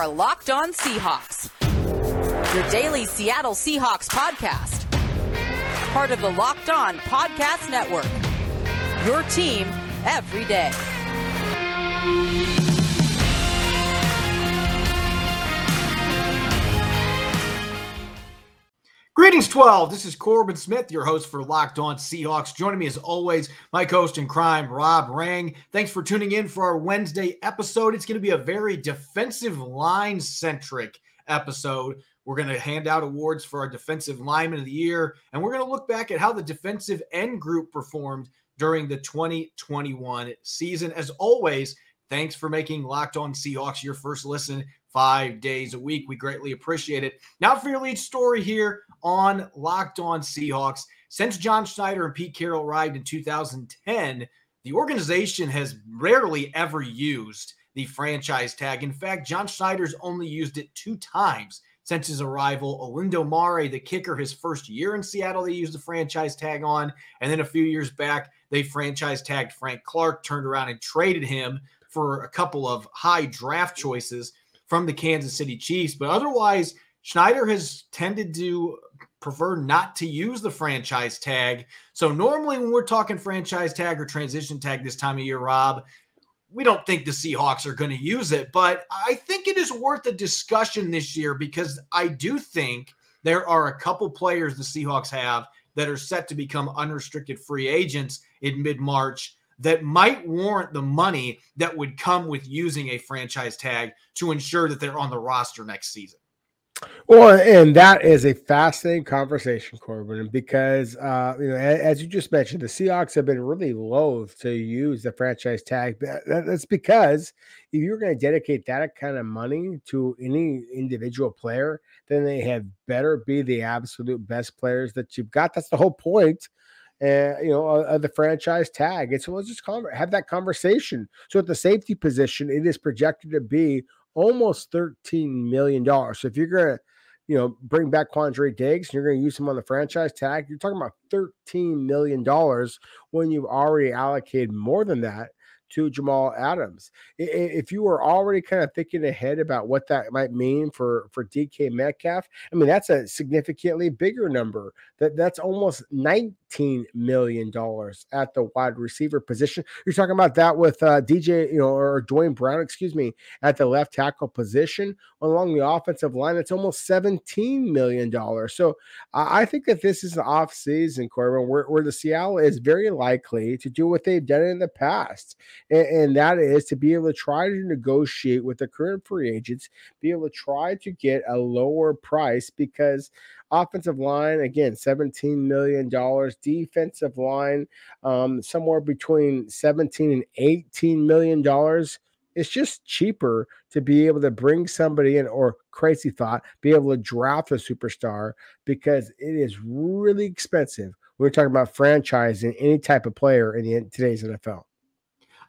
are Locked On Seahawks, your daily Seattle Seahawks podcast. Part of the Locked On Podcast Network. Your team every day. Greetings, 12. This is Corbin Smith, your host for Locked On Seahawks. Joining me as always, my co host in crime, Rob Rang. Thanks for tuning in for our Wednesday episode. It's going to be a very defensive line centric episode. We're going to hand out awards for our defensive lineman of the year, and we're going to look back at how the defensive end group performed during the 2021 season. As always, thanks for making Locked On Seahawks your first listen five days a week. We greatly appreciate it. Now for your lead story here on Locked On Seahawks. Since John Schneider and Pete Carroll arrived in 2010, the organization has rarely ever used the franchise tag. In fact, John Schneider's only used it two times since his arrival. Olindo Mare, the kicker, his first year in Seattle, they used the franchise tag on. And then a few years back, they franchise tagged Frank Clark, turned around and traded him for a couple of high draft choices from the Kansas City Chiefs. But otherwise, Schneider has tended to prefer not to use the franchise tag. So normally when we're talking franchise tag or transition tag this time of year, Rob, we don't think the Seahawks are going to use it, but I think it is worth a discussion this year because I do think there are a couple players the Seahawks have that are set to become unrestricted free agents in mid-March that might warrant the money that would come with using a franchise tag to ensure that they're on the roster next season. Well, and that is a fascinating conversation, Corbin, because uh, you know, as you just mentioned, the Seahawks have been really loath to use the franchise tag. That's because if you're going to dedicate that kind of money to any individual player, then they have better be the absolute best players that you've got. That's the whole point uh, you know, uh, the franchise tag. It's so let's just have that conversation. So at the safety position, it is projected to be almost thirteen million dollars. So if you're gonna, you know, bring back Quandre Diggs and you're gonna use him on the franchise tag, you're talking about thirteen million dollars when you've already allocated more than that to Jamal Adams. If you were already kind of thinking ahead about what that might mean for for DK Metcalf, I mean that's a significantly bigger number. That that's almost 19 million dollars at the wide receiver position. You're talking about that with uh, DJ, you know, or Duane Brown, excuse me, at the left tackle position along the offensive line. It's almost 17 million dollars. So I think that this is an off season, Corbin, where, where the Seattle is very likely to do what they've done in the past and, and that is to be able to try to negotiate with the current free agents, be able to try to get a lower price because offensive line again 17 million dollars defensive line um, somewhere between 17 and 18 million dollars it's just cheaper to be able to bring somebody in or crazy thought be able to draft a superstar because it is really expensive. We're talking about franchising any type of player in the, today's nfl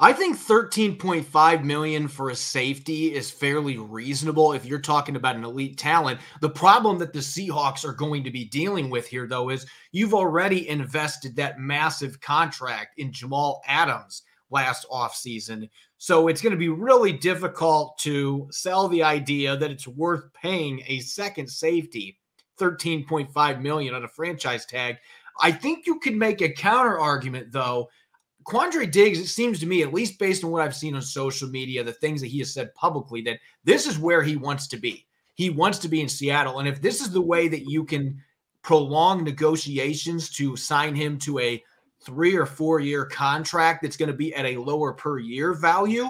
I think 13.5 million for a safety is fairly reasonable if you're talking about an elite talent. The problem that the Seahawks are going to be dealing with here though is you've already invested that massive contract in Jamal Adams last offseason. So it's going to be really difficult to sell the idea that it's worth paying a second safety 13.5 million on a franchise tag. I think you could make a counter argument though Quandre Diggs, it seems to me, at least based on what I've seen on social media, the things that he has said publicly, that this is where he wants to be. He wants to be in Seattle. And if this is the way that you can prolong negotiations to sign him to a three or four year contract that's going to be at a lower per year value,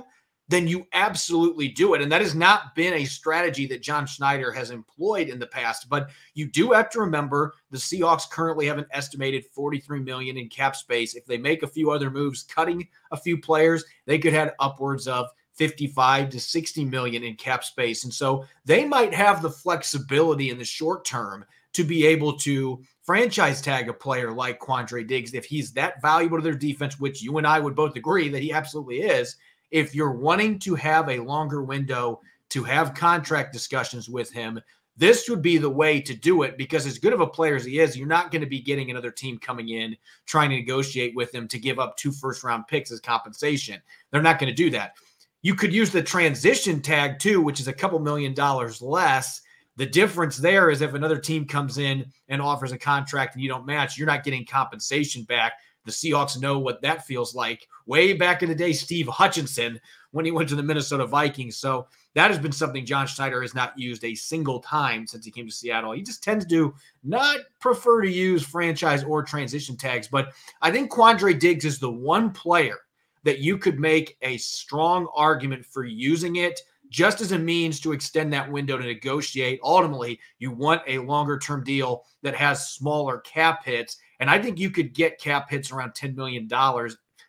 then you absolutely do it. And that has not been a strategy that John Schneider has employed in the past. But you do have to remember the Seahawks currently have an estimated 43 million in cap space. If they make a few other moves, cutting a few players, they could have upwards of 55 to 60 million in cap space. And so they might have the flexibility in the short term to be able to franchise tag a player like Quandre Diggs if he's that valuable to their defense, which you and I would both agree that he absolutely is if you're wanting to have a longer window to have contract discussions with him, this would be the way to do it because as good of a player as he is, you're not going to be getting another team coming in trying to negotiate with him to give up two first round picks as compensation. They're not going to do that. You could use the transition tag too, which is a couple million dollars less. The difference there is if another team comes in and offers a contract and you don't match, you're not getting compensation back. The Seahawks know what that feels like. Way back in the day, Steve Hutchinson, when he went to the Minnesota Vikings. So that has been something John Schneider has not used a single time since he came to Seattle. He just tends to not prefer to use franchise or transition tags. But I think Quandre Diggs is the one player that you could make a strong argument for using it just as a means to extend that window to negotiate. Ultimately, you want a longer term deal that has smaller cap hits. And I think you could get cap hits around $10 million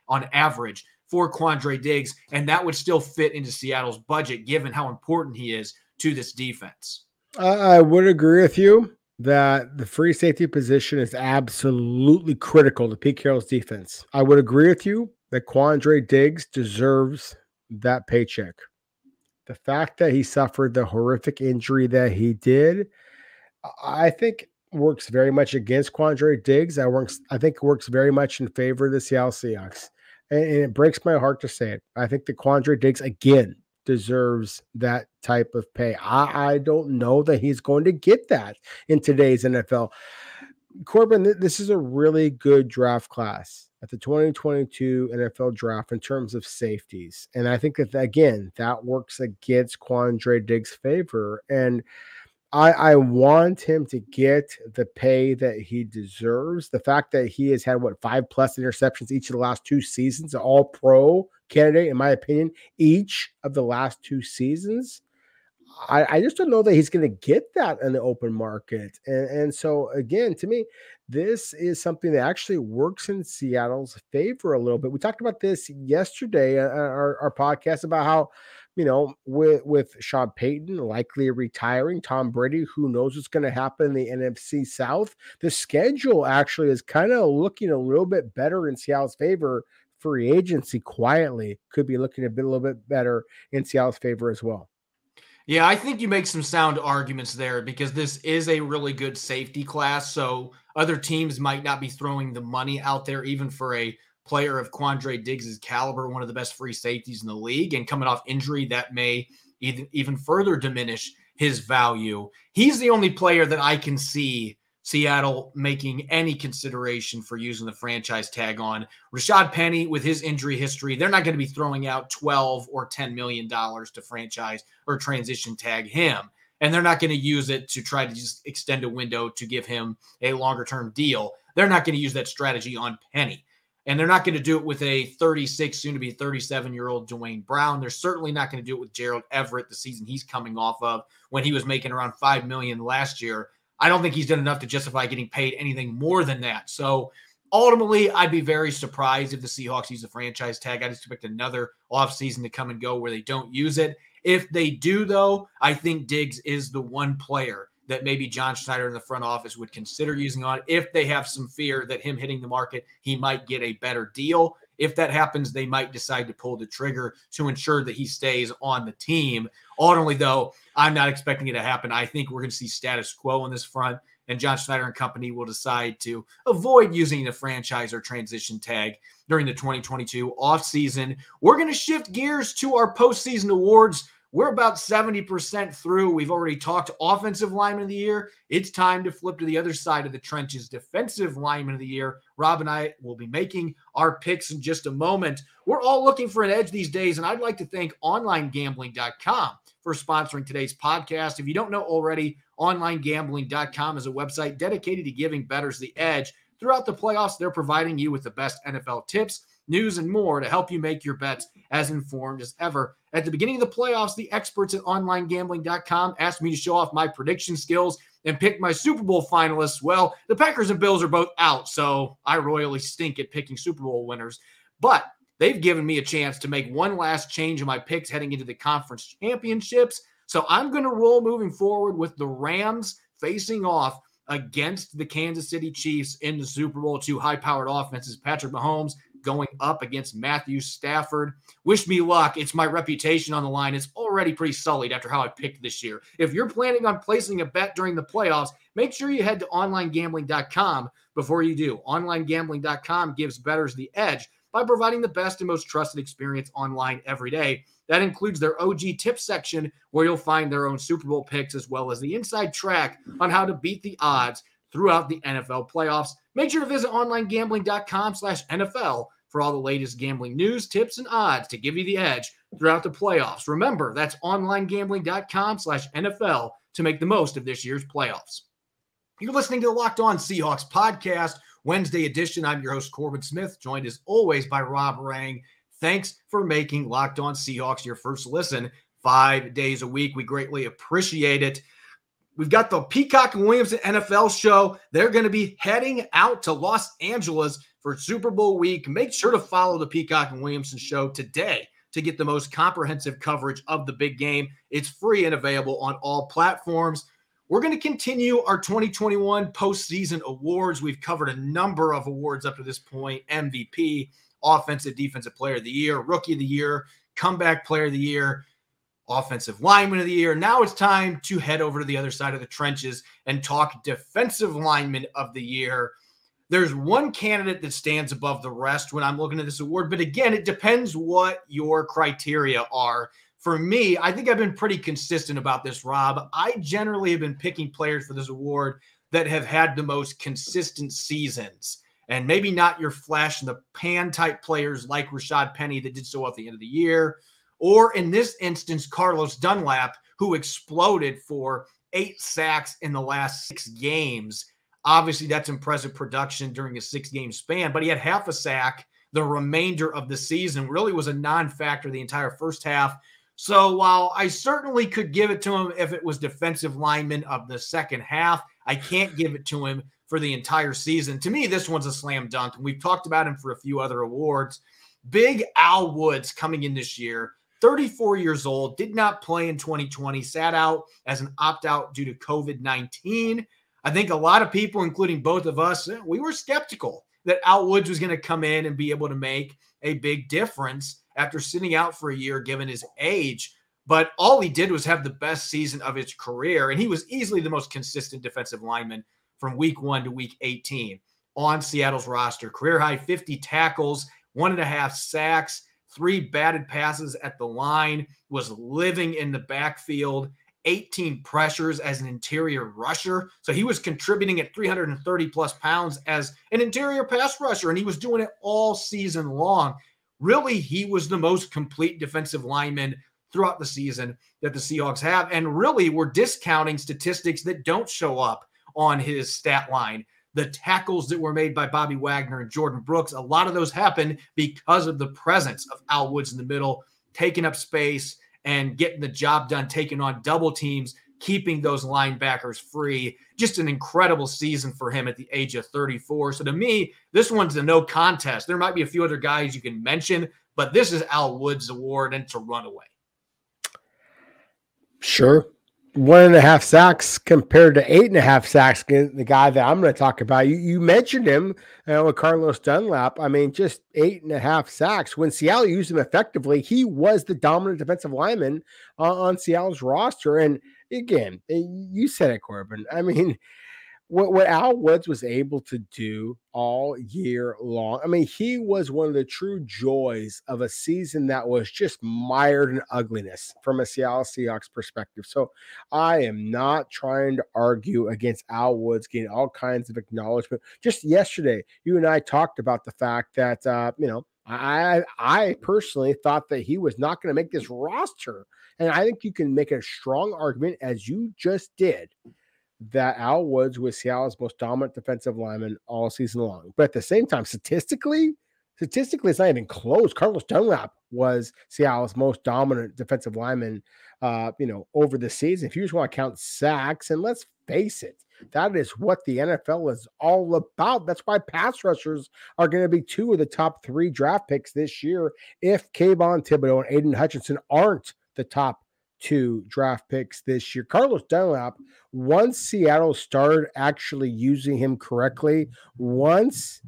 on average for Quandre Diggs, and that would still fit into Seattle's budget given how important he is to this defense. I would agree with you that the free safety position is absolutely critical to Pete Carroll's defense. I would agree with you that Quandre Diggs deserves that paycheck. The fact that he suffered the horrific injury that he did, I think works very much against Quandre Diggs. I works, I think works very much in favor of the Seattle Seahawks. And, and it breaks my heart to say it. I think the Quandre Diggs again deserves that type of pay. I, I don't know that he's going to get that in today's NFL. Corbin, this is a really good draft class at the 2022 NFL draft in terms of safeties. And I think that, again, that works against Quandre Diggs' favor. And I, I want him to get the pay that he deserves. The fact that he has had what five plus interceptions each of the last two seasons, all pro candidate, in my opinion, each of the last two seasons. I, I just don't know that he's going to get that in the open market. And, and so, again, to me, this is something that actually works in Seattle's favor a little bit. We talked about this yesterday, uh, our, our podcast about how, you know, with with Sean Payton likely retiring, Tom Brady, who knows what's going to happen in the NFC South. The schedule actually is kind of looking a little bit better in Seattle's favor. Free agency quietly could be looking a bit a little bit better in Seattle's favor as well. Yeah, I think you make some sound arguments there because this is a really good safety class. So other teams might not be throwing the money out there, even for a player of Quandre Diggs' caliber, one of the best free safeties in the league. And coming off injury, that may even, even further diminish his value. He's the only player that I can see Seattle making any consideration for using the franchise tag on. Rashad Penny, with his injury history, they're not going to be throwing out 12 or 10 million dollars to franchise or transition tag him. And they're not going to use it to try to just extend a window to give him a longer term deal. They're not going to use that strategy on Penny. And they're not going to do it with a 36, soon to be 37 year old Duane Brown. They're certainly not going to do it with Gerald Everett, the season he's coming off of when he was making around 5 million last year. I don't think he's done enough to justify getting paid anything more than that. So ultimately, I'd be very surprised if the Seahawks use a franchise tag. I'd expect another offseason to come and go where they don't use it. If they do, though, I think Diggs is the one player that maybe John Schneider in the front office would consider using on if they have some fear that him hitting the market, he might get a better deal. If that happens, they might decide to pull the trigger to ensure that he stays on the team. Ultimately, though, I'm not expecting it to happen. I think we're going to see status quo on this front, and John Schneider and company will decide to avoid using the franchise or transition tag during the 2022 offseason. We're going to shift gears to our postseason awards. We're about 70% through. We've already talked offensive lineman of the year. It's time to flip to the other side of the trenches, defensive lineman of the year. Rob and I will be making our picks in just a moment. We're all looking for an edge these days, and I'd like to thank onlinegambling.com for sponsoring today's podcast. If you don't know already, onlinegambling.com is a website dedicated to giving bettors the edge. Throughout the playoffs, they're providing you with the best NFL tips, news, and more to help you make your bets as informed as ever. At the beginning of the playoffs, the experts at onlinegambling.com asked me to show off my prediction skills and pick my Super Bowl finalists. Well, the Packers and Bills are both out, so I royally stink at picking Super Bowl winners. But they've given me a chance to make one last change in my picks heading into the conference championships. So I'm going to roll moving forward with the Rams facing off against the Kansas City Chiefs in the Super Bowl. Two high powered offenses, Patrick Mahomes going up against Matthew Stafford. Wish me luck. It's my reputation on the line. It's already pretty sullied after how I picked this year. If you're planning on placing a bet during the playoffs, make sure you head to onlinegambling.com before you do. Onlinegambling.com gives bettors the edge by providing the best and most trusted experience online every day. That includes their OG tip section, where you'll find their own Super Bowl picks, as well as the inside track on how to beat the odds throughout the NFL playoffs. Make sure to visit onlinegambling.com slash NFL for all the latest gambling news, tips, and odds to give you the edge throughout the playoffs. Remember, that's onlinegambling.com slash NFL to make the most of this year's playoffs. You're listening to the Locked On Seahawks podcast, Wednesday edition. I'm your host, Corbin Smith, joined as always by Rob Rang. Thanks for making Locked On Seahawks your first listen five days a week. We greatly appreciate it. We've got the Peacock and Williamson NFL show. They're going to be heading out to Los Angeles for Super Bowl week. Make sure to follow the Peacock and Williamson show today to get the most comprehensive coverage of the big game. It's free and available on all platforms. We're going to continue our 2021 postseason awards. We've covered a number of awards up to this point MVP, Offensive Defensive Player of the Year, Rookie of the Year, Comeback Player of the Year, Offensive Lineman of the Year. Now it's time to head over to the other side of the trenches and talk Defensive Lineman of the Year. There's one candidate that stands above the rest when I'm looking at this award, but again, it depends what your criteria are. For me, I think I've been pretty consistent about this, Rob. I generally have been picking players for this award that have had the most consistent seasons and maybe not your flash in the pan type players like Rashad Penny that did so at the end of the year, or in this instance, Carlos Dunlap, who exploded for eight sacks in the last six games. Obviously, that's impressive production during a six game span, but he had half a sack the remainder of the season, really was a non factor the entire first half. So while I certainly could give it to him if it was defensive lineman of the second half, I can't give it to him for the entire season. To me, this one's a slam dunk. And we've talked about him for a few other awards. Big Al Woods coming in this year, 34 years old, did not play in 2020, sat out as an opt out due to COVID 19. I think a lot of people, including both of us, eh, we were skeptical that Al was going to come in and be able to make a big difference after sitting out for a year, given his age. But all he did was have the best season of his career, and he was easily the most consistent defensive lineman from week one to week 18 on Seattle's roster. Career high 50 tackles, one and a half sacks, three batted passes at the line, was living in the backfield, 18 pressures as an interior rusher. So he was contributing at 330 plus pounds as an interior pass rusher, and he was doing it all season long. Really, he was the most complete defensive lineman throughout the season that the Seahawks have. And really, we're discounting statistics that don't show up on his stat line. The tackles that were made by Bobby Wagner and Jordyn Brooks, a lot of those happened because of the presence of Al Woods in the middle, taking up space and getting the job done, taking on double teams, keeping those linebackers free. Just an incredible season for him at the age of 34. So to me, this one's a no contest. There might be a few other guys you can mention, but this is Al Woods' award and to run away. Sure one and a half sacks compared to eight and a half sacks. The guy that I'm going to talk about, you, you mentioned him uh, with Carlos Dunlap. I mean, just eight and a half sacks. When Seattle used him effectively, he was the dominant defensive lineman uh, on Seattle's roster. And again, eh, you said it, Corbin. I mean, what, what Al Woods was able to do all year long. I mean, he was one of the true joys of a season that was just mired in ugliness from a Seattle Seahawks perspective. So I am not trying to argue against Al Woods getting all kinds of acknowledgement. Just yesterday, you and I talked about the fact that uh, you know I I personally thought that he was not going to make this roster, and I think you can make a strong argument, as you just did, that Al Woods was Seattle's most dominant defensive lineman all season long. But at the same time, statistically, statistically, it's not even close. Carlos Dunlap was Seattle's most dominant defensive lineman, uh, you know, over the season. If you just want to count sacks, and let's face it, that is what the NFL is all about. That's why pass rushers are going to be two of the top three draft picks this year if Kayvon Thibodeaux and Aidan Hutchinson aren't the top two draft picks this year. Carlos Dunlap, once Seattle started actually using him correctly, once,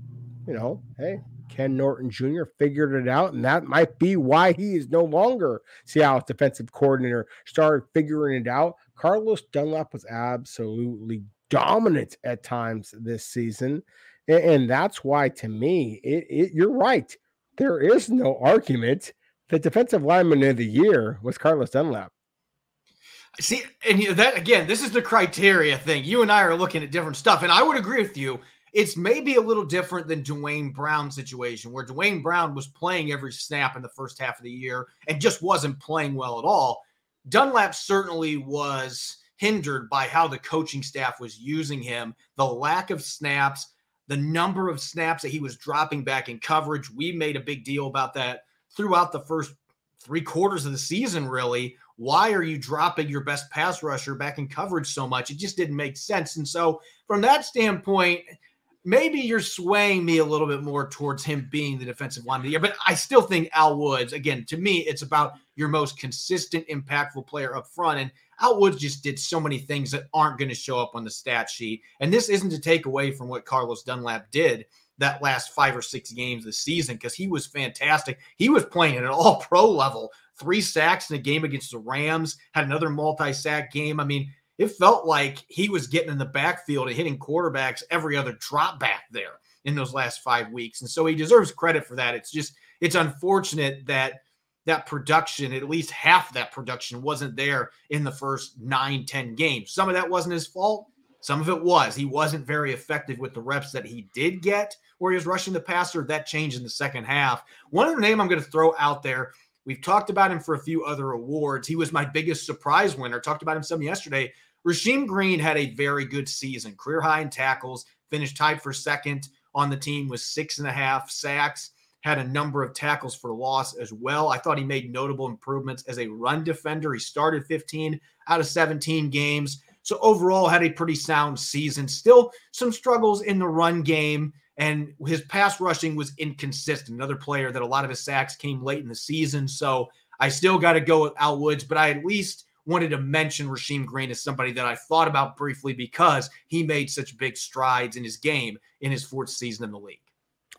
you know, hey, Ken Norton Jr. figured it out, and that might be why he is no longer Seattle's defensive coordinator. Started figuring it out. Carlos Dunlap was absolutely dominant at times this season, and, that's why, to me, it, it, you're right. there is no argument. The defensive lineman of the year was Carlos Dunlap. See, and that again, this is the criteria thing. You and I are looking at different stuff, and I would agree with you. It's maybe a little different than Duane Brown's situation, where Dwayne Brown was playing every snap in the first half of the year and just wasn't playing well at all. Dunlap certainly was hindered by how the coaching staff was using him, the lack of snaps, the number of snaps that he was dropping back in coverage. We made a big deal about that throughout the first three quarters of the season, really. Why are you dropping your best pass rusher back in coverage so much? It just didn't make sense. And so, from that standpoint, maybe you're swaying me a little bit more towards him being the defensive line of the year. But I still think Al Woods, again, to me, it's about your most consistent, impactful player up front. And Al Woods just did so many things that aren't going to show up on the stat sheet. And this isn't to take away from what Carlos Dunlap did that last five or six games the season because he was fantastic. He was playing at an all pro level, three sacks in a game against the Rams, had another multi sack game. I mean, it felt like he was getting in the backfield and hitting quarterbacks every other drop back there in those last five weeks. And so he deserves credit for that. It's just, it's unfortunate that that production, at least half that production, wasn't there in the first nine, ten games. Some of that wasn't his fault. Some of it was. He wasn't very effective with the reps that he did get where he was rushing the passer. That changed in the second half. One other name I'm going to throw out there. We've talked about him for a few other awards. He was my biggest surprise winner. Talked about him some yesterday. Rasheem Green had a very good season, career high in tackles, finished tied for second on the team with six and a half sacks had a number of tackles for loss as well. I thought he made notable improvements as a run defender. He started 15 out of 17 games. So overall had a pretty sound season. Still some struggles in the run game and his pass rushing was inconsistent. Another player that a lot of his sacks came late in the season. So I still got to go with Al Woods, but I at least wanted to mention Rasheem Green as somebody that I thought about briefly because he made such big strides in his game in his fourth season in the league.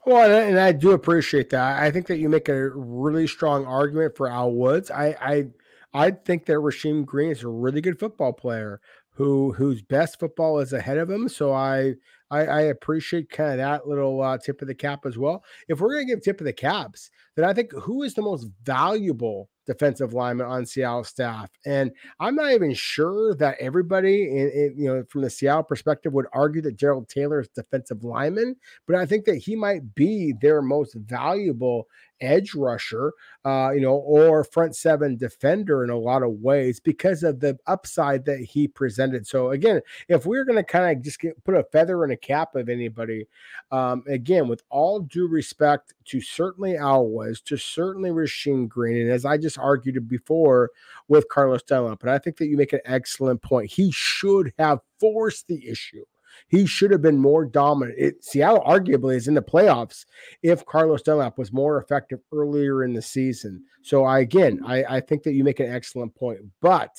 Well, and I do appreciate that. I think that you make a really strong argument for Al Woods. I I I think that Rasheem Green is a really good football player who whose best football is ahead of him. So I I, I appreciate kind of that little uh, tip of the cap as well. If we're gonna give tip of the caps, then I think who is the most valuable defensive lineman on Seattle staff. And I'm not even sure that everybody, in, in, you know, from the Seattle perspective, would argue that Gerald Taylor is defensive lineman, but I think that he might be their most valuable edge rusher, uh, you know, or front seven defender in a lot of ways because of the upside that he presented. So again, if we're going to kind of just get, put a feather in a cap of anybody, um, again, with all due respect to certainly Al Woods, to certainly Rasheem Green, and as I just argued before with Carlos Dunlap, but I think that you make an excellent point. He should have forced the issue he should have been more dominant. It, Seattle arguably is in the playoffs if Carlos Dunlap was more effective earlier in the season. So I again, I, I think that you make an excellent point, but.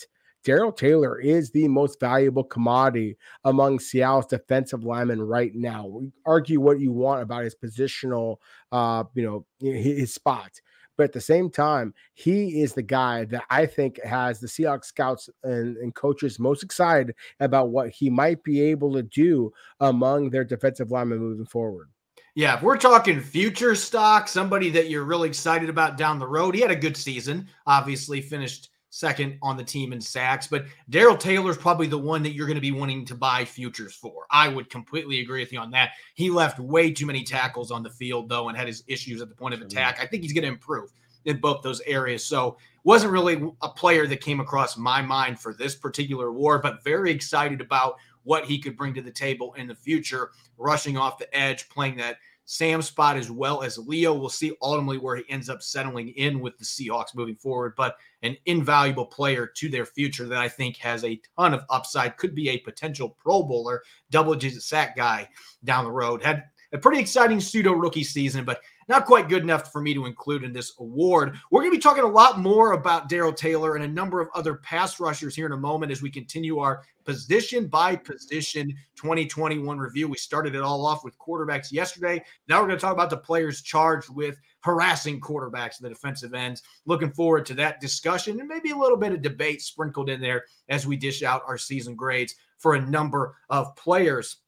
Darrell Taylor is the most valuable commodity among Seattle's defensive linemen right now. Argue what you want about his positional, uh, you know, his spot. But at the same time, he is the guy that I think has the Seahawks scouts and, and, coaches most excited about what he might be able to do among their defensive linemen moving forward. Yeah, if we're talking future stock, somebody that you're really excited about down the road, he had a good season. Obviously, finished second on the team in sacks, but Darrell Taylor is probably the one that you're going to be wanting to buy futures for. I would completely agree with you on that. He left way too many tackles on the field, though, and had his issues at the point of attack. I think he's going to improve in both those areas. So wasn't really a player that came across my mind for this particular war, but very excited about what he could bring to the table in the future, rushing off the edge, playing that Sam spot as well as Leo. We'll see ultimately where he ends up settling in with the Seahawks moving forward, but an invaluable player to their future that I think has a ton of upside, could be a potential Pro Bowler, double digit sack guy down the road. Had a pretty exciting pseudo rookie season, but not quite good enough for me to include in this award. We're going to be talking a lot more about Darrell Taylor and a number of other pass rushers here in a moment as we continue our position by position 2021 review. We started it all off with quarterbacks yesterday. Now we're going to talk about the players charged with harassing quarterbacks the defensive ends. Looking forward to that discussion and maybe a little bit of debate sprinkled in there as we dish out our season grades for a number of players.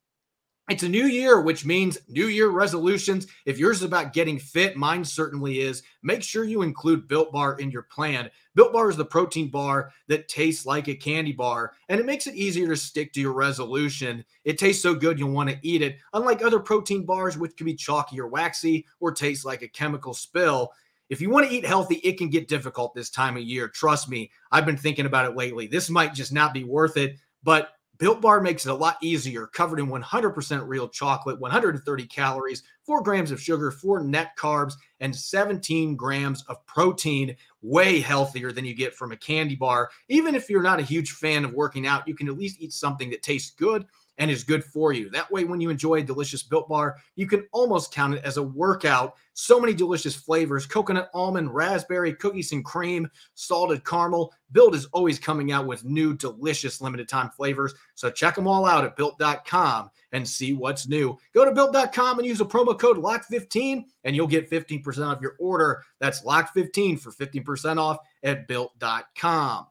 It's a new year, which means new year resolutions. If yours is about getting fit, mine certainly is. Make sure you include Built Bar in your plan. Built Bar is the protein bar that tastes like a candy bar, and it makes it easier to stick to your resolution. It tastes so good you'll want to eat it, unlike other protein bars, which can be chalky or waxy or taste like a chemical spill. If you want to eat healthy, it can get difficult this time of year. Trust me, I've been thinking about it lately. This might just not be worth it, but Built Bar makes it a lot easier, covered in 100% real chocolate, 130 calories, 4 grams of sugar, 4 net carbs, and 17 grams of protein. Way healthier than you get from a candy bar. Even if you're not a huge fan of working out, you can at least eat something that tastes good and is good for you. That way, when you enjoy a delicious built bar, you can almost count it as a workout. So many delicious flavors coconut, almond, raspberry, cookies and cream, salted caramel. Built is always coming out with new, delicious limited time flavors. So check them all out at built.com and see what's new. Go to built.com and use a promo code LOCK15 and you'll get 15% off your order. That's LOCK15 for 15% off at built.com.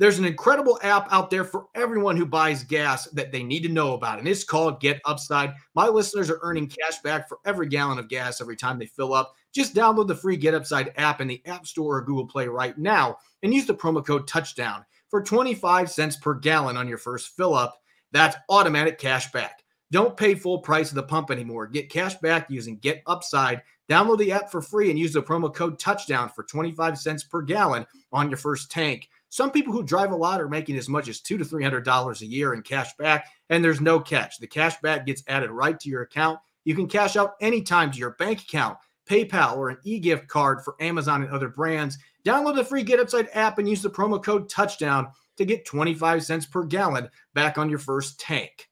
There's an incredible app out there for everyone who buys gas that they need to know about, and it's called Get Upside. My listeners are earning cash back for every gallon of gas every time they fill up. Just download the free Get Upside app in the App Store or Google Play right now and use the promo code Touchdown for 25 cents per gallon on your first fill up. That's automatic cash back. Don't pay full price of the pump anymore. Get cash back using Get Upside. Download the app for free and use the promo code Touchdown for 25 cents per gallon on your first tank. Some people who drive a lot are making as much as two to three hundred dollars a year in cash back, and there's no catch. The cash back gets added right to your account. You can cash out anytime to your bank account, PayPal, or an e-gift card for Amazon and other brands. Download the free Get Upside app and use the promo code Touchdown to get 25 cents per gallon back on your first tank.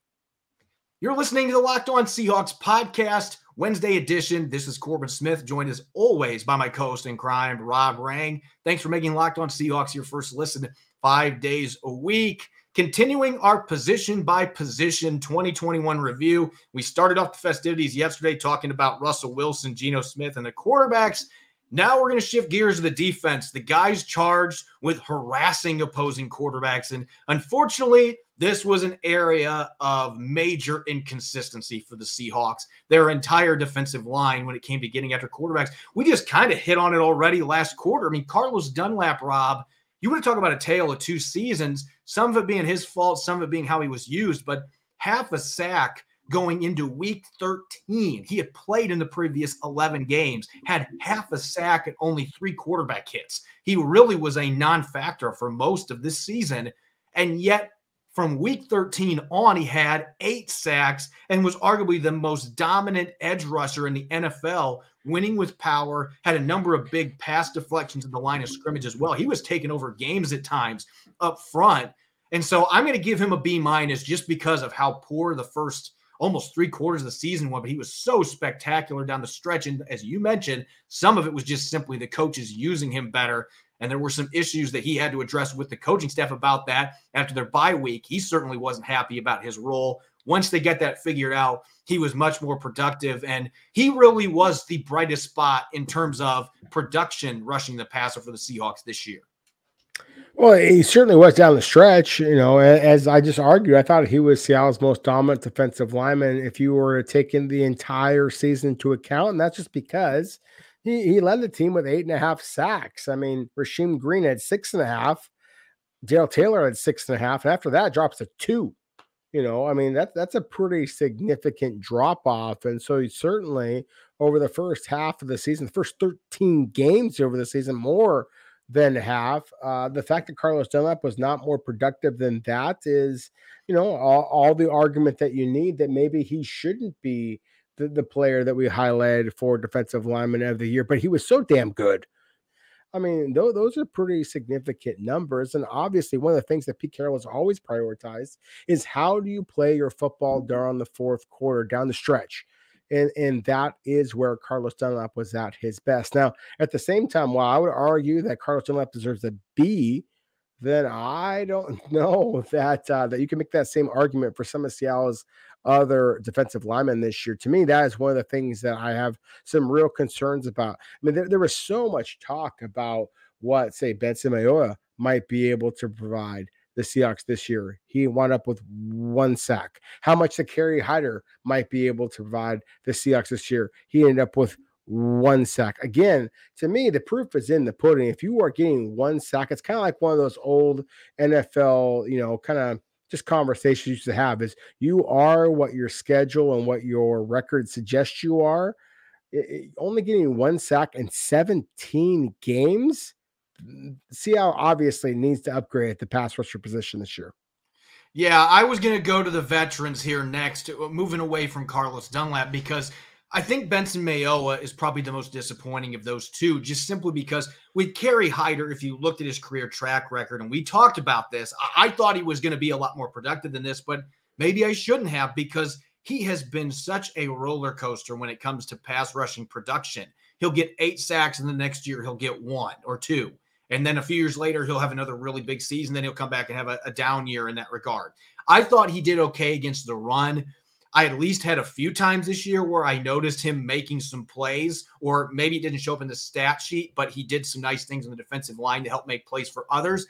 You're listening to the Locked On Seahawks podcast. Wednesday edition. This is Corbin Smith, joined as always by my co host in crime, Rob Rang. Thanks for making Locked On Seahawks your first listen five days a week. Continuing our position by position 2021 review. We started off the festivities yesterday talking about Russell Wilson, Geno Smith, and the quarterbacks. Now we're going to shift gears to the defense. The guys charged with harassing opposing quarterbacks. And unfortunately, this was an area of major inconsistency for the Seahawks. Their entire defensive line, when it came to getting after quarterbacks, we just kind of hit on it already last quarter. I mean, Carlos Dunlap, Rob, you want to talk about a tale of two seasons, some of it being his fault, some of it being how he was used, but half a sack going into week 13. He had played in the previous 11 games, had half a sack and only three quarterback hits. He really was a non factor for most of this season. And yet, from week 13 on, he had eight sacks and was arguably the most dominant edge rusher in the NFL, winning with power, had a number of big pass deflections in the line of scrimmage as well. He was taking over games at times up front. And so I'm going to give him a B minus just because of how poor the first almost three quarters of the season was, but he was so spectacular down the stretch. And as you mentioned, some of it was just simply the coaches using him better. And there were some issues that he had to address with the coaching staff about that after their bye week. He certainly wasn't happy about his role. Once they get that figured out, he was much more productive. And he really was the brightest spot in terms of production rushing the passer for the Seahawks this year. Well, he certainly was down the stretch. You know, as I just argued, I thought he was Seattle's most dominant defensive lineman if you were taking the entire season into account. And that's just because he, he led the team with eight and a half sacks. I mean, Rasheem Green had six and a half. Dale Taylor had six and a half. And after that, drops to two. You know, I mean, that, that's a pretty significant drop off. And so he certainly, over the first half of the season, the first 13 games over the season, more than half. Uh, the fact that Carlos Dunlap was not more productive than that is, you know, all, all the argument that you need that maybe he shouldn't be the, the player that we highlighted for defensive lineman of the year, but he was so damn good. I mean, th- those are pretty significant numbers. And obviously, one of the things that Pete Carroll has always prioritized is how do you play your football during the fourth quarter, down the stretch? And, and that is where Carlos Dunlap was at his best. Now, at the same time, while I would argue that Carlos Dunlap deserves a B, then I don't know that uh, that you can make that same argument for some of Seattle's other defensive linemen this year. To me, that is one of the things that I have some real concerns about. I mean, there, there was so much talk about what, say, Benson Mayowa might be able to provide. the Seahawks this year. He wound up with one sack. How much the Kerry Hyder might be able to provide the Seahawks this year. He ended up with one sack. Again, to me, the proof is in the pudding. If you are getting one sack, it's kind of like one of those old NFL, you know, kind of just conversations you used to have is you are what your schedule and what your record suggests you are. It, it, only getting one sack in 17 games. Seattle obviously needs to upgrade at the pass rusher position this year. Yeah, I was going to go to the veterans here next, uh, moving away from Carlos Dunlap because I think Benson Mayowa is probably the most disappointing of those two, just simply because with Kerry Hyder, if you looked at his career track record, and we talked about this, I, I thought he was going to be a lot more productive than this, but maybe I shouldn't have because he has been such a roller coaster when it comes to pass rushing production. He'll get eight sacks, and the next year he'll get one or two. And then a few years later, he'll have another really big season. Then he'll come back and have a, a down year in that regard. I thought he did okay against the run. I at least had a few times this year where I noticed him making some plays, or maybe it didn't show up in the stat sheet, but he did some nice things on the defensive line to help make plays for others.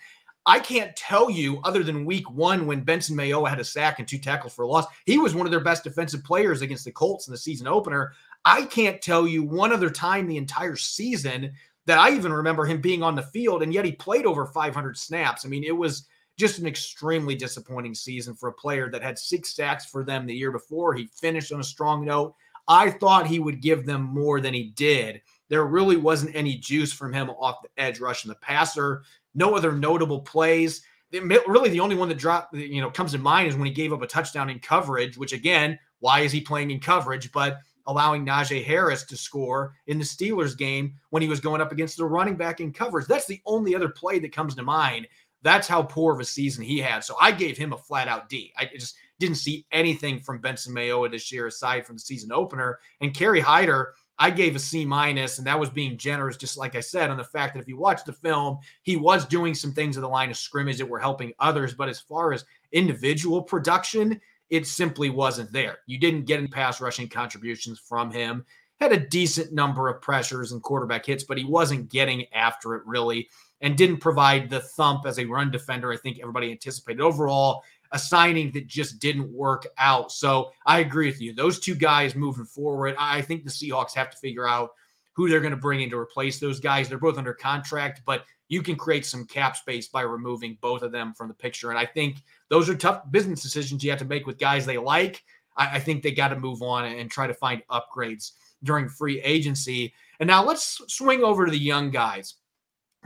I can't tell you, other than week one when Benson Mayowa had a sack and two tackles for a loss, he was one of their best defensive players against the Colts in the season opener. I can't tell you one other time the entire season that I even remember him being on the field, and yet he played over 500 snaps. I mean, it was just an extremely disappointing season for a player that had six sacks for them the year before. He finished on a strong note. I thought he would give them more than he did. There really wasn't any juice from him off the edge rushing the passer. No other notable plays. Really, the only one that dropped, you know, comes to mind is when he gave up a touchdown in coverage. Which again, why is he playing in coverage? But allowing Najee Harris to score in the Steelers game when he was going up against the running back in coverage. That's the only other play that comes to mind. That's how poor of a season he had. So I gave him a flat out D. I just didn't see anything from Benson Mayowa this year aside from the season opener. And Kerry Hyder, I gave a C minus, and that was being generous, just like I said, on the fact that if you watch the film, he was doing some things at the line of scrimmage that were helping others. But as far as individual production, it simply wasn't there. You didn't get any pass rushing contributions from him. Had a decent number of pressures and quarterback hits, but he wasn't getting after it really and didn't provide the thump as a run defender. I think everybody anticipated. Overall, a signing that just didn't work out. So I agree with you. Those two guys moving forward, I think the Seahawks have to figure out who they're going to bring in to replace those guys. They're both under contract, but you can create some cap space by removing both of them from the picture. And I think those are tough business decisions you have to make with guys they like. I, I think they got to move on and try to find upgrades during free agency. And now let's swing over to the young guys.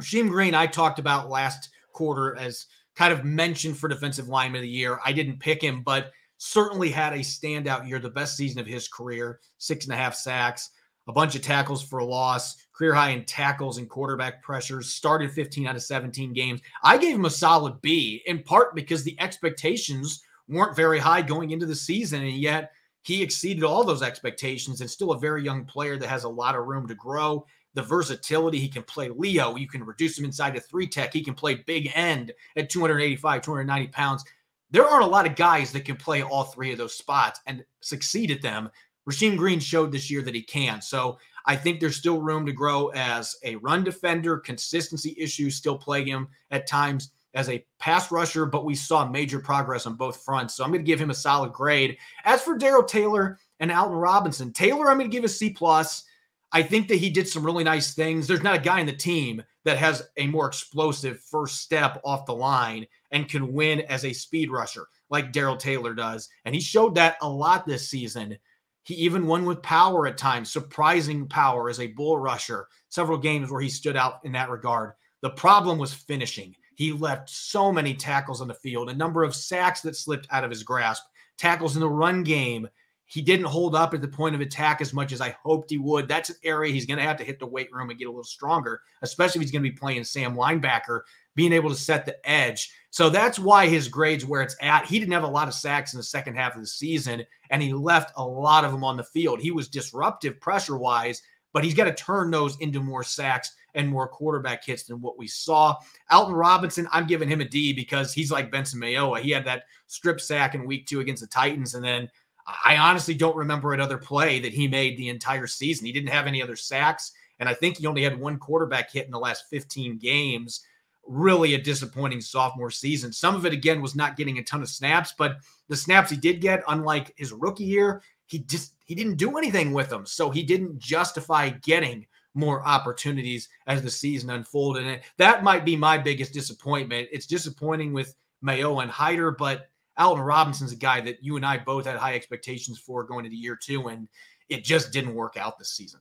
Rasheem Green, I talked about last quarter as kind of mentioned for defensive lineman of the year. I didn't pick him, but certainly had a standout year, the best season of his career, six and a half sacks, a bunch of tackles for a loss, career high in tackles and quarterback pressures, started 15 out of 17 games. I gave him a solid B, in part because the expectations weren't very high going into the season, and yet he exceeded all those expectations and still a very young player that has a lot of room to grow. The versatility, he can play Leo, you can reduce him inside to three tech, he can play big end at 285, 290 pounds. There aren't a lot of guys that can play all three of those spots and succeed at them. Rasheem Green showed this year that he can. So I think there's still room to grow as a run defender. Consistency issues still plague him at times as a pass rusher, but we saw major progress on both fronts. So I'm going to give him a solid grade. As for Darrell Taylor and Alton Robinson, Taylor, I'm going to give a C plus. I think that he did some really nice things. There's not a guy in the team that has a more explosive first step off the line and can win as a speed rusher like Darrell Taylor does. And he showed that a lot this season. He even won with power at times, surprising power as a bull rusher. Several games where he stood out in that regard. The problem was finishing. He left so many tackles on the field, a number of sacks that slipped out of his grasp, tackles in the run game. He didn't hold up at the point of attack as much as I hoped he would. That's an area he's going to have to hit the weight room and get a little stronger, especially if he's going to be playing Sam linebacker, being able to set the edge. So that's why his grade's where it's at. He didn't have a lot of sacks in the second half of the season, and he left a lot of them on the field. He was disruptive pressure wise, but he's got to turn those into more sacks and more quarterback hits than what we saw. Alton Robinson, I'm giving him a D because he's like Benson Mayowa. He had that strip sack in week two against the Titans, and then I honestly don't remember another play that he made the entire season. He didn't have any other sacks, and I think he only had one quarterback hit in the last 15 games. really a disappointing sophomore season. Some of it, again, was not getting a ton of snaps, but the snaps he did get, unlike his rookie year, he just he didn't do anything with them. So he didn't justify getting more opportunities as the season unfolded. And that might be my biggest disappointment. It's disappointing with Mayo and Hyder, but Alton Robinson's a guy that you and I both had high expectations for going into year two, and it just didn't work out this season.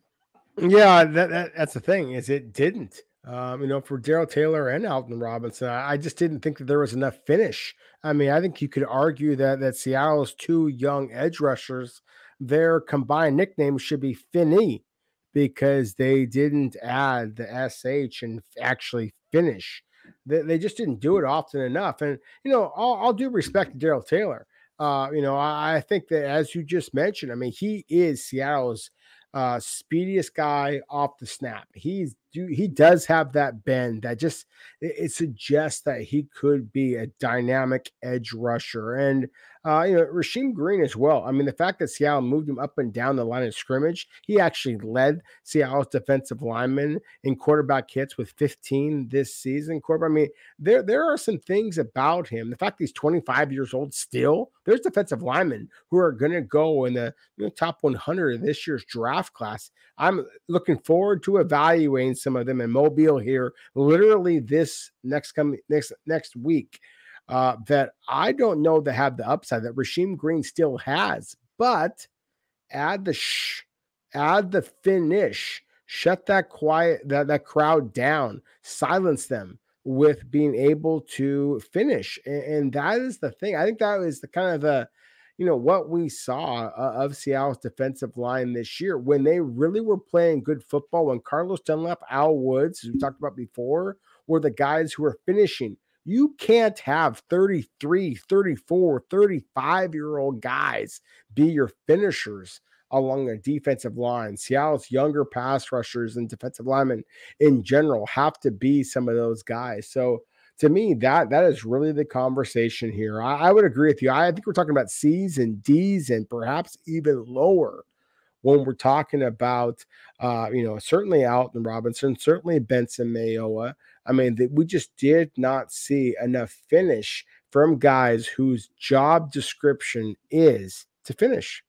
Yeah, that, that that's the thing is it didn't. Um, you know, for Darrell Taylor and Alton Robinson, I, I just didn't think that there was enough finish. I mean, I think you could argue that that Seattle's two young edge rushers, their combined nickname should be Finney because they didn't add the sh and actually finish. They, they just didn't do it often enough. And you know, all due respect to Darrell Taylor, uh, you know, I, I think that as you just mentioned, I mean, he is Seattle's uh, speediest guy off the snap. He's he does have that bend that just it, it, suggests that he could be a dynamic edge rusher. And uh, you know, Rasheem Green as well. I mean, the fact that Seattle moved him up and down the line of scrimmage, he actually led Seattle's defensive linemen in quarterback hits with 15 this season. Quarterback, I mean, there there are some things about him. The fact he's 25 years old still, there's defensive linemen who are going to go in the you know, top 100 of this year's draft class. I'm looking forward to evaluating some of them in Mobile here, literally this next coming next next week uh, that I don't know that have the upside that Rasheem Green still has. But add the add the finish, shut that quiet that that crowd down, silence them with being able to finish, and, and that is the thing. I think that is the kind of the you know what we saw uh, of Seattle's defensive line this year when they really were playing good football. When Carlos Dunlap, Al Woods, we talked about before, were the guys who were finishing you can't have 33, 34, 35 year old guys be your finishers along the defensive line. Seattle's younger pass rushers and defensive linemen in general have to be some of those guys. So to me, that that is really the conversation here. I, I would agree with you. I think we're talking about C's and D's and perhaps even lower when we're talking about, uh, you know, certainly Alton Robinson, certainly Benson Mayowa. I mean, we just did not see enough finish from guys whose job description is to finish.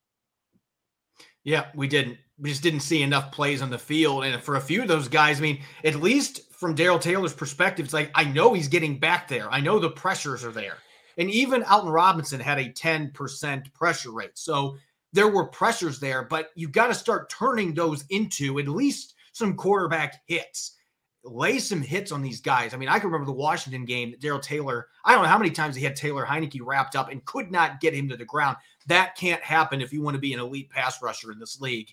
Yeah, we didn't. We just didn't see enough plays on the field. And for a few of those guys, I mean, at least from Darrell Taylor's perspective, it's like, I know he's getting back there. I know the pressures are there. And even Alton Robinson had a 10% pressure rate. So there were pressures there, but you got to start turning those into at least some quarterback hits. Lay some hits on these guys. I mean, I can remember the Washington game, Darrell Taylor. I don't know how many times he had Taylor Heinicke wrapped up and could not get him to the ground. That can't happen if you want to be an elite pass rusher in this league.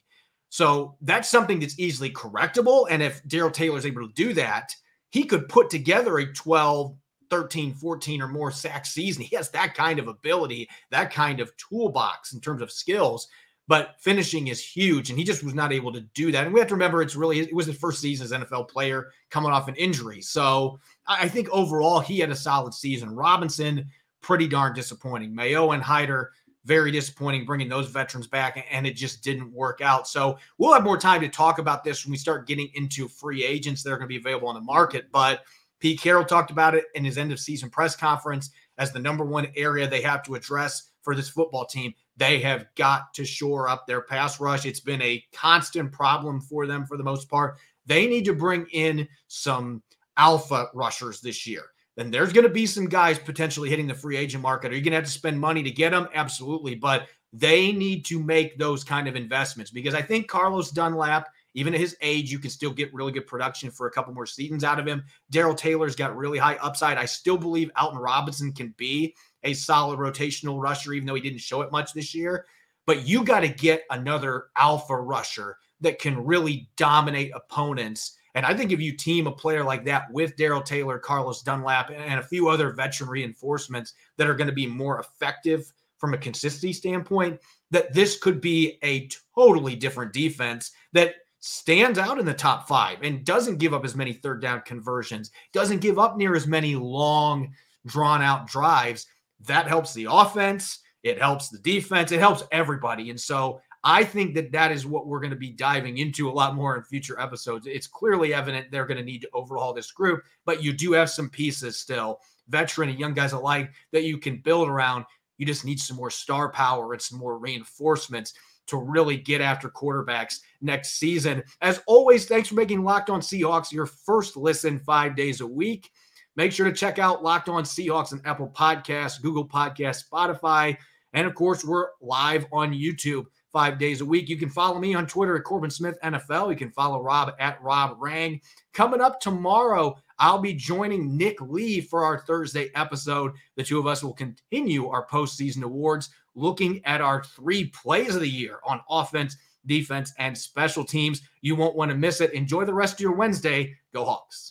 So that's something that's easily correctable. And if Darrell Taylor is able to do that, he could put together a 12, 13, 14 or more sack season. He has that kind of ability, that kind of toolbox in terms of skills. But finishing is huge, and he just was not able to do that. And we have to remember it's really it was his first season as NFL player coming off an injury. So I think overall he had a solid season. Robinson, pretty darn disappointing. Mayo and Hyder, very disappointing bringing those veterans back, and it just didn't work out. So we'll have more time to talk about this when we start getting into free agents that are going to be available on the market. But Pete Carroll talked about it in his end of season press conference as the number one area they have to address for this football team. They have got to shore up their pass rush. It's been a constant problem for them for the most part. They need to bring in some alpha rushers this year. Then there's going to be some guys potentially hitting the free agent market. Are you going to have to spend money to get them? Absolutely. But they need to make those kind of investments because I think Carlos Dunlap even at his age, you can still get really good production for a couple more seasons out of him. Darrell Taylor's got really high upside. I still believe Alton Robinson can be a solid rotational rusher, even though he didn't show it much this year. But you got to get another alpha rusher that can really dominate opponents. And I think if you team a player like that with Darrell Taylor, Carlos Dunlap, and a few other veteran reinforcements that are going to be more effective from a consistency standpoint, that this could be a totally different defense that stands out in the top five and doesn't give up as many third down conversions, doesn't give up near as many long, drawn out drives. That helps the offense. It helps the defense. It helps everybody. And so I think that that is what we're going to be diving into a lot more in future episodes. It's clearly evident they're going to need to overhaul this group, but you do have some pieces still, veteran and young guys alike, that you can build around. You just need some more star power and some more reinforcements to really get after quarterbacks next season. As always, thanks for making Locked On Seahawks your first listen five days a week. Make sure to check out Locked On Seahawks and Apple Podcasts, Google Podcasts, Spotify, and of course, we're live on YouTube five days a week. You can follow me on Twitter at Corbin Smith NFL. You can follow Rob at Rob Rang. Coming up tomorrow, I'll be joining Nick Lee for our Thursday episode. The two of us will continue our postseason awards, looking at our three plays of the year on offense, defense, and special teams. You won't want to miss it. Enjoy the rest of your Wednesday. Go Hawks.